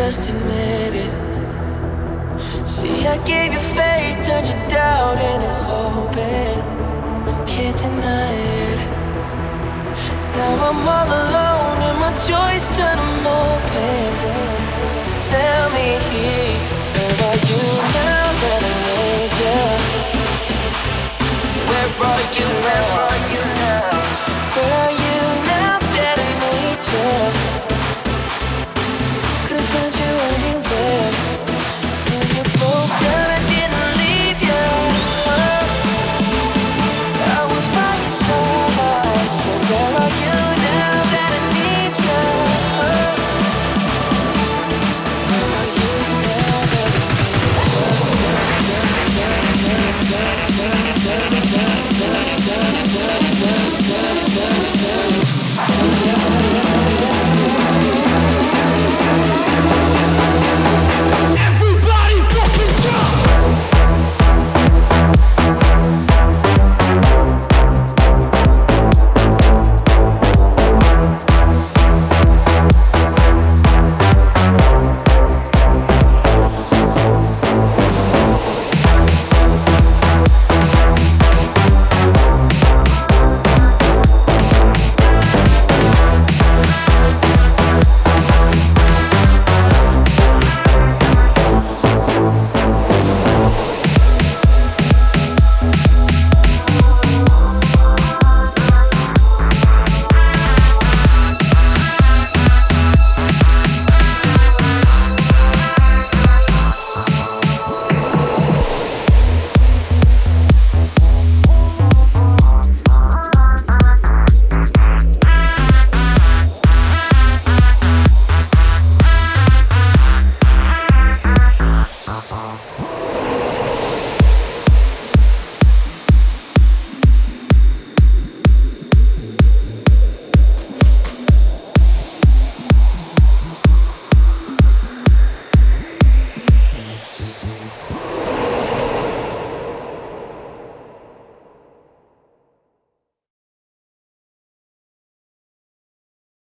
just admit it. See, I gave you faith, turned your doubt into hope, and can't deny it. Now I'm all alone, and my joys turn them open. Tell you